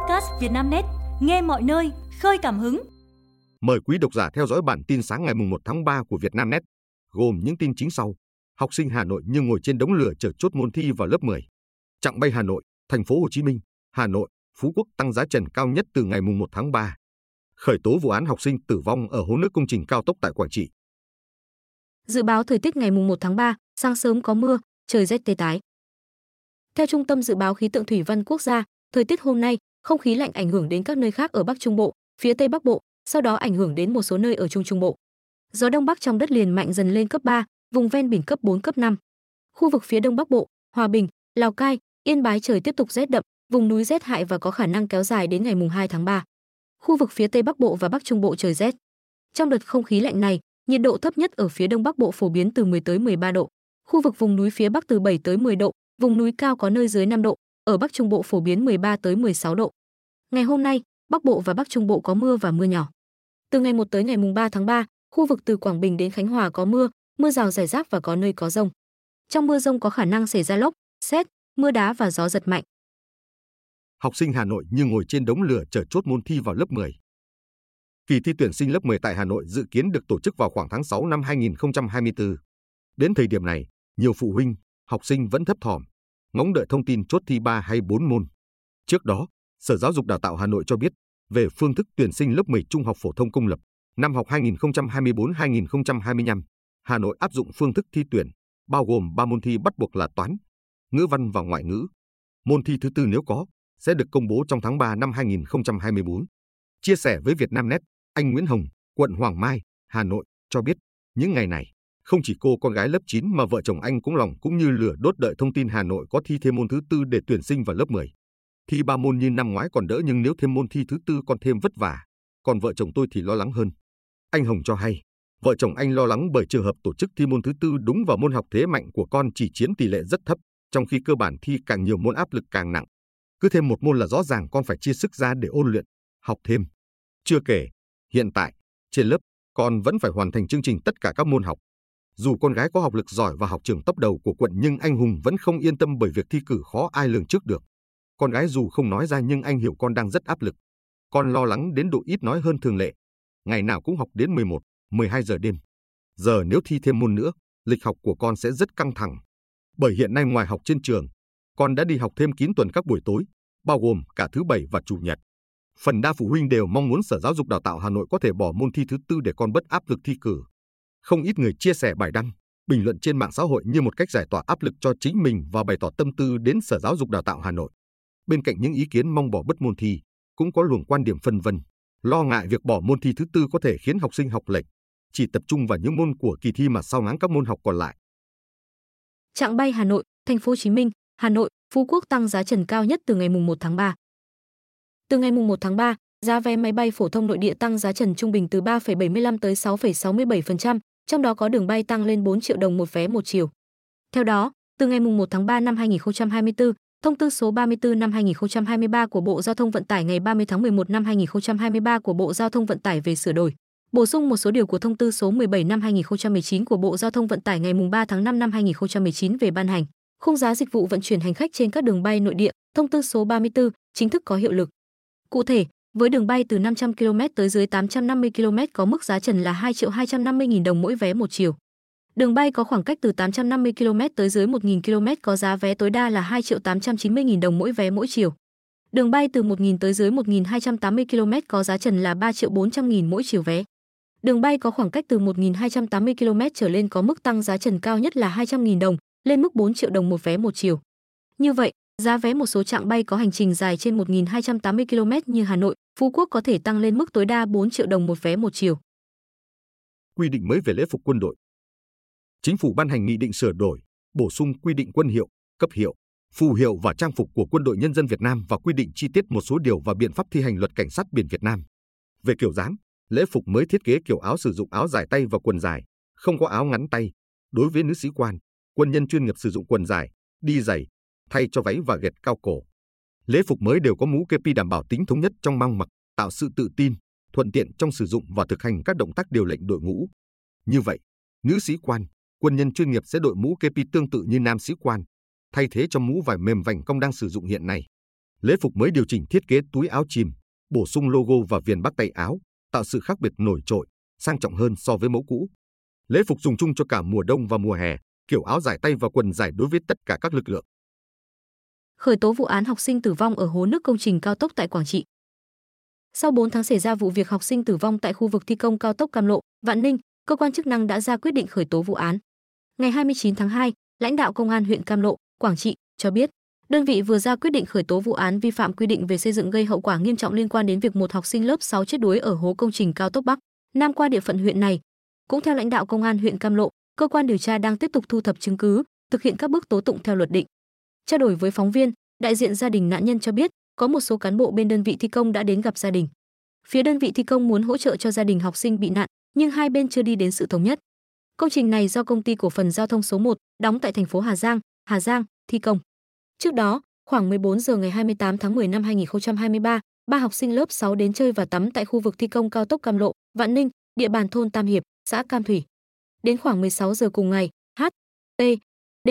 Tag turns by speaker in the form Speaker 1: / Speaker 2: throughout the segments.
Speaker 1: podcast Vietnamnet, nghe mọi nơi, khơi cảm hứng.
Speaker 2: Mời quý độc giả theo dõi bản tin sáng ngày 1 tháng 3 của Vietnamnet, gồm những tin chính sau. Học sinh Hà Nội như ngồi trên đống lửa chờ chốt môn thi vào lớp 10. Chặng bay Hà Nội, thành phố Hồ Chí Minh, Hà Nội, Phú Quốc tăng giá trần cao nhất từ ngày 1 tháng 3. Khởi tố vụ án học sinh tử vong ở hố nước công trình cao tốc tại Quảng Trị.
Speaker 3: Dự báo thời tiết ngày 1 tháng 3, sáng sớm có mưa, trời rét tê tái. Theo Trung tâm Dự báo Khí tượng Thủy văn Quốc gia, thời tiết hôm nay, không khí lạnh ảnh hưởng đến các nơi khác ở Bắc Trung Bộ, phía Tây Bắc Bộ, sau đó ảnh hưởng đến một số nơi ở Trung Trung Bộ. Gió đông bắc trong đất liền mạnh dần lên cấp 3, vùng ven biển cấp 4 cấp 5. Khu vực phía Đông Bắc Bộ, Hòa Bình, Lào Cai, Yên Bái trời tiếp tục rét đậm, vùng núi rét hại và có khả năng kéo dài đến ngày mùng 2 tháng 3. Khu vực phía Tây Bắc Bộ và Bắc Trung Bộ trời rét. Trong đợt không khí lạnh này, nhiệt độ thấp nhất ở phía Đông Bắc Bộ phổ biến từ 10 tới 13 độ. Khu vực vùng núi phía Bắc từ 7 tới 10 độ, vùng núi cao có nơi dưới 5 độ, ở Bắc Trung Bộ phổ biến 13 tới 16 độ. Ngày hôm nay, Bắc Bộ và Bắc Trung Bộ có mưa và mưa nhỏ. Từ ngày 1 tới ngày mùng 3 tháng 3, khu vực từ Quảng Bình đến Khánh Hòa có mưa, mưa rào rải rác và có nơi có rông. Trong mưa rông có khả năng xảy ra lốc, xét, mưa đá và gió giật mạnh.
Speaker 2: Học sinh Hà Nội như ngồi trên đống lửa chờ chốt môn thi vào lớp 10. Kỳ thi tuyển sinh lớp 10 tại Hà Nội dự kiến được tổ chức vào khoảng tháng 6 năm 2024. Đến thời điểm này, nhiều phụ huynh, học sinh vẫn thấp thỏm, ngóng đợi thông tin chốt thi 3 hay 4 môn. Trước đó, Sở Giáo dục Đào tạo Hà Nội cho biết về phương thức tuyển sinh lớp 10 trung học phổ thông công lập năm học 2024-2025, Hà Nội áp dụng phương thức thi tuyển bao gồm 3 môn thi bắt buộc là toán, ngữ văn và ngoại ngữ. Môn thi thứ tư nếu có sẽ được công bố trong tháng 3 năm 2024. Chia sẻ với Vietnamnet, anh Nguyễn Hồng, quận Hoàng Mai, Hà Nội cho biết những ngày này không chỉ cô con gái lớp 9 mà vợ chồng anh cũng lòng cũng như lửa đốt đợi thông tin Hà Nội có thi thêm môn thứ tư để tuyển sinh vào lớp 10. Thi ba môn như năm ngoái còn đỡ nhưng nếu thêm môn thi thứ tư còn thêm vất vả. Còn vợ chồng tôi thì lo lắng hơn. Anh Hồng cho hay, vợ chồng anh lo lắng bởi trường hợp tổ chức thi môn thứ tư đúng vào môn học thế mạnh của con chỉ chiếm tỷ lệ rất thấp, trong khi cơ bản thi càng nhiều môn áp lực càng nặng. Cứ thêm một môn là rõ ràng con phải chia sức ra để ôn luyện, học thêm. Chưa kể, hiện tại, trên lớp, con vẫn phải hoàn thành chương trình tất cả các môn học. Dù con gái có học lực giỏi và học trường top đầu của quận nhưng anh Hùng vẫn không yên tâm bởi việc thi cử khó ai lường trước được. Con gái dù không nói ra nhưng anh hiểu con đang rất áp lực. Con lo lắng đến độ ít nói hơn thường lệ. Ngày nào cũng học đến 11, 12 giờ đêm. Giờ nếu thi thêm môn nữa, lịch học của con sẽ rất căng thẳng. Bởi hiện nay ngoài học trên trường, con đã đi học thêm kín tuần các buổi tối, bao gồm cả thứ bảy và chủ nhật. Phần đa phụ huynh đều mong muốn Sở Giáo dục Đào tạo Hà Nội có thể bỏ môn thi thứ tư để con bất áp lực thi cử. Không ít người chia sẻ bài đăng, bình luận trên mạng xã hội như một cách giải tỏa áp lực cho chính mình và bày tỏ tâm tư đến Sở Giáo dục Đào tạo Hà Nội. Bên cạnh những ý kiến mong bỏ bất môn thi, cũng có luồng quan điểm phân vân, lo ngại việc bỏ môn thi thứ tư có thể khiến học sinh học lệch, chỉ tập trung vào những môn của kỳ thi mà sao ngáng các môn học còn lại.
Speaker 3: Trạng bay Hà Nội, Thành phố Hồ Chí Minh, Hà Nội, Phú Quốc tăng giá trần cao nhất từ ngày mùng 1 tháng 3. Từ ngày mùng 1 tháng 3, giá vé máy bay phổ thông nội địa tăng giá trần trung bình từ 3,75 tới 6,67%, trong đó có đường bay tăng lên 4 triệu đồng một vé một chiều. Theo đó, từ ngày 1 tháng 3 năm 2024, Thông tư số 34 năm 2023 của Bộ Giao thông Vận tải ngày 30 tháng 11 năm 2023 của Bộ Giao thông Vận tải về sửa đổi, bổ sung một số điều của thông tư số 17 năm 2019 của Bộ Giao thông Vận tải ngày 3 tháng 5 năm 2019 về ban hành. Khung giá dịch vụ vận chuyển hành khách trên các đường bay nội địa, thông tư số 34 chính thức có hiệu lực. Cụ thể, với đường bay từ 500 km tới dưới 850 km có mức giá trần là 2 triệu 250 000 đồng mỗi vé một chiều. Đường bay có khoảng cách từ 850 km tới dưới 1.000 km có giá vé tối đa là 2 triệu 890 000 đồng mỗi vé mỗi chiều. Đường bay từ 1.000 tới dưới 1.280 km có giá trần là 3 triệu 400 000 mỗi chiều vé. Đường bay có khoảng cách từ 1.280 km trở lên có mức tăng giá trần cao nhất là 200 000 đồng, lên mức 4 triệu đồng một vé một chiều. Như vậy, giá vé một số trạng bay có hành trình dài trên 1.280 km như Hà Nội, Phú Quốc có thể tăng lên mức tối đa 4 triệu đồng một vé một chiều.
Speaker 2: Quy định mới về lễ phục quân đội Chính phủ ban hành nghị định sửa đổi, bổ sung quy định quân hiệu, cấp hiệu, phù hiệu và trang phục của Quân đội Nhân dân Việt Nam và quy định chi tiết một số điều và biện pháp thi hành luật cảnh sát biển Việt Nam. Về kiểu dáng, lễ phục mới thiết kế kiểu áo sử dụng áo dài tay và quần dài, không có áo ngắn tay. Đối với nữ sĩ quan, quân nhân chuyên nghiệp sử dụng quần dài, đi giày, thay cho váy và gệt cao cổ. Lễ phục mới đều có mũ kepi đảm bảo tính thống nhất trong mang mặc, tạo sự tự tin, thuận tiện trong sử dụng và thực hành các động tác điều lệnh đội ngũ. Như vậy, nữ sĩ quan, quân nhân chuyên nghiệp sẽ đội mũ kepi tương tự như nam sĩ quan, thay thế cho mũ vải mềm vành công đang sử dụng hiện nay. Lễ phục mới điều chỉnh thiết kế túi áo chìm, bổ sung logo và viền bắt tay áo, tạo sự khác biệt nổi trội, sang trọng hơn so với mẫu cũ. Lễ phục dùng chung cho cả mùa đông và mùa hè, kiểu áo dài tay và quần dài đối với tất cả các lực lượng.
Speaker 3: Khởi tố vụ án học sinh tử vong ở hố nước công trình cao tốc tại Quảng Trị. Sau 4 tháng xảy ra vụ việc học sinh tử vong tại khu vực thi công cao tốc Cam Lộ, Vạn Ninh, cơ quan chức năng đã ra quyết định khởi tố vụ án. Ngày 29 tháng 2, lãnh đạo công an huyện Cam Lộ, Quảng Trị cho biết, đơn vị vừa ra quyết định khởi tố vụ án vi phạm quy định về xây dựng gây hậu quả nghiêm trọng liên quan đến việc một học sinh lớp 6 chết đuối ở hố công trình cao tốc Bắc, Nam qua địa phận huyện này. Cũng theo lãnh đạo công an huyện Cam Lộ, cơ quan điều tra đang tiếp tục thu thập chứng cứ, thực hiện các bước tố tụng theo luật định. Trao đổi với phóng viên, đại diện gia đình nạn nhân cho biết, có một số cán bộ bên đơn vị thi công đã đến gặp gia đình. Phía đơn vị thi công muốn hỗ trợ cho gia đình học sinh bị nạn, nhưng hai bên chưa đi đến sự thống nhất. Công trình này do công ty cổ phần giao thông số 1, đóng tại thành phố Hà Giang, Hà Giang, thi công. Trước đó, khoảng 14 giờ ngày 28 tháng 10 năm 2023, ba học sinh lớp 6 đến chơi và tắm tại khu vực thi công cao tốc Cam Lộ, Vạn Ninh, địa bàn thôn Tam Hiệp, xã Cam Thủy. Đến khoảng 16 giờ cùng ngày, H, T, D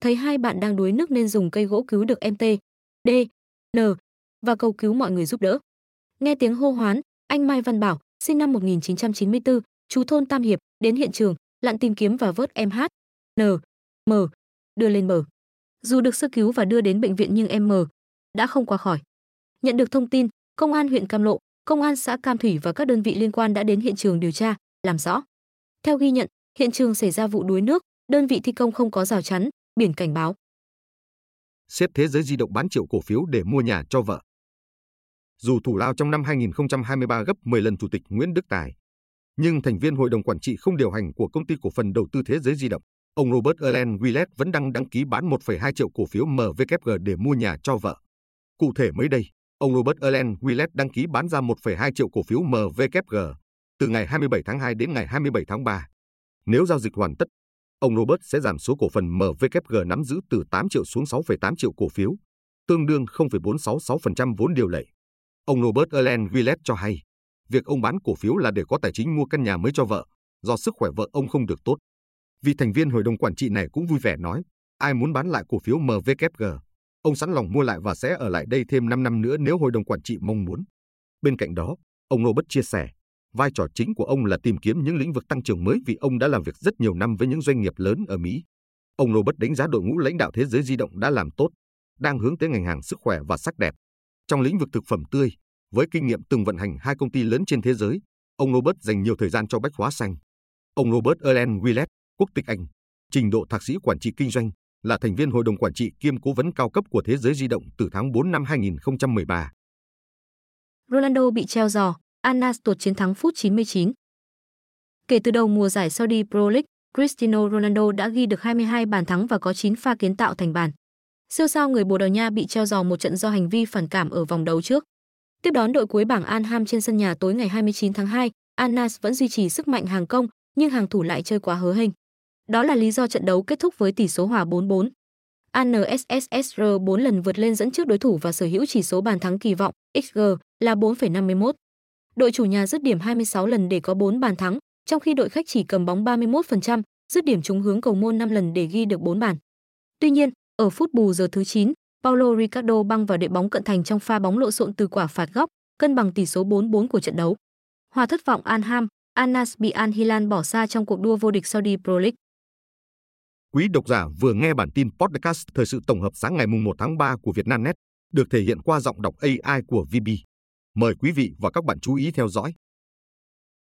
Speaker 3: thấy hai bạn đang đuối nước nên dùng cây gỗ cứu được em T, D, N và cầu cứu mọi người giúp đỡ. Nghe tiếng hô hoán, anh Mai Văn Bảo, sinh năm 1994, chú thôn Tam Hiệp, đến hiện trường, lặn tìm kiếm và vớt em H, N, M, đưa lên bờ. Dù được sơ cứu và đưa đến bệnh viện nhưng em M đã không qua khỏi. Nhận được thông tin, công an huyện Cam Lộ, công an xã Cam Thủy và các đơn vị liên quan đã đến hiện trường điều tra, làm rõ. Theo ghi nhận, hiện trường xảy ra vụ đuối nước, đơn vị thi công không có rào chắn, biển cảnh báo.
Speaker 2: Xếp thế giới di động bán triệu cổ phiếu để mua nhà cho vợ. Dù thủ lao trong năm 2023 gấp 10 lần Chủ tịch Nguyễn Đức Tài, nhưng thành viên hội đồng quản trị không điều hành của công ty cổ phần đầu tư thế giới di động, ông Robert Allen Willett vẫn đang đăng ký bán 1,2 triệu cổ phiếu MVKG để mua nhà cho vợ. Cụ thể mới đây, ông Robert Allen Willett đăng ký bán ra 1,2 triệu cổ phiếu MVKG từ ngày 27 tháng 2 đến ngày 27 tháng 3. Nếu giao dịch hoàn tất, ông Robert sẽ giảm số cổ phần MVKG nắm giữ từ 8 triệu xuống 6,8 triệu cổ phiếu, tương đương 0,466% vốn điều lệ. Ông Robert Allen Willett cho hay, việc ông bán cổ phiếu là để có tài chính mua căn nhà mới cho vợ, do sức khỏe vợ ông không được tốt. Vì thành viên hội đồng quản trị này cũng vui vẻ nói, ai muốn bán lại cổ phiếu MVKG, ông sẵn lòng mua lại và sẽ ở lại đây thêm 5 năm nữa nếu hội đồng quản trị mong muốn. Bên cạnh đó, ông Robert chia sẻ, vai trò chính của ông là tìm kiếm những lĩnh vực tăng trưởng mới vì ông đã làm việc rất nhiều năm với những doanh nghiệp lớn ở Mỹ. Ông Robert đánh giá đội ngũ lãnh đạo thế giới di động đã làm tốt, đang hướng tới ngành hàng sức khỏe và sắc đẹp. Trong lĩnh vực thực phẩm tươi, với kinh nghiệm từng vận hành hai công ty lớn trên thế giới, ông Robert dành nhiều thời gian cho bách hóa xanh. Ông Robert Allen Willett, quốc tịch Anh, trình độ thạc sĩ quản trị kinh doanh, là thành viên hội đồng quản trị kiêm cố vấn cao cấp của thế giới di động từ tháng 4 năm 2013.
Speaker 3: Ronaldo bị treo giò, Anas tuột chiến thắng phút 99. Kể từ đầu mùa giải Saudi Pro League, Cristiano Ronaldo đã ghi được 22 bàn thắng và có 9 pha kiến tạo thành bàn. Siêu sao người Bồ Đào Nha bị treo giò một trận do hành vi phản cảm ở vòng đấu trước. Tiếp đón đội cuối bảng Anham trên sân nhà tối ngày 29 tháng 2, Anas vẫn duy trì sức mạnh hàng công, nhưng hàng thủ lại chơi quá hớ hình. Đó là lý do trận đấu kết thúc với tỷ số hòa 4-4. ANSSR 4 lần vượt lên dẫn trước đối thủ và sở hữu chỉ số bàn thắng kỳ vọng XG là 4,51. Đội chủ nhà dứt điểm 26 lần để có 4 bàn thắng, trong khi đội khách chỉ cầm bóng 31%, dứt điểm trúng hướng cầu môn 5 lần để ghi được 4 bàn. Tuy nhiên, ở phút bù giờ thứ 9, Paulo Ricardo băng vào đội bóng cận thành trong pha bóng lộn xộn từ quả phạt góc, cân bằng tỷ số 4-4 của trận đấu. Hòa thất vọng Anham, Anas bị Al Hilal bỏ xa trong cuộc đua vô địch Saudi Pro League.
Speaker 2: Quý độc giả vừa nghe bản tin podcast thời sự tổng hợp sáng ngày 1 tháng 3 của Vietnamnet, được thể hiện qua giọng đọc AI của VB. Mời quý vị và các bạn chú ý theo dõi.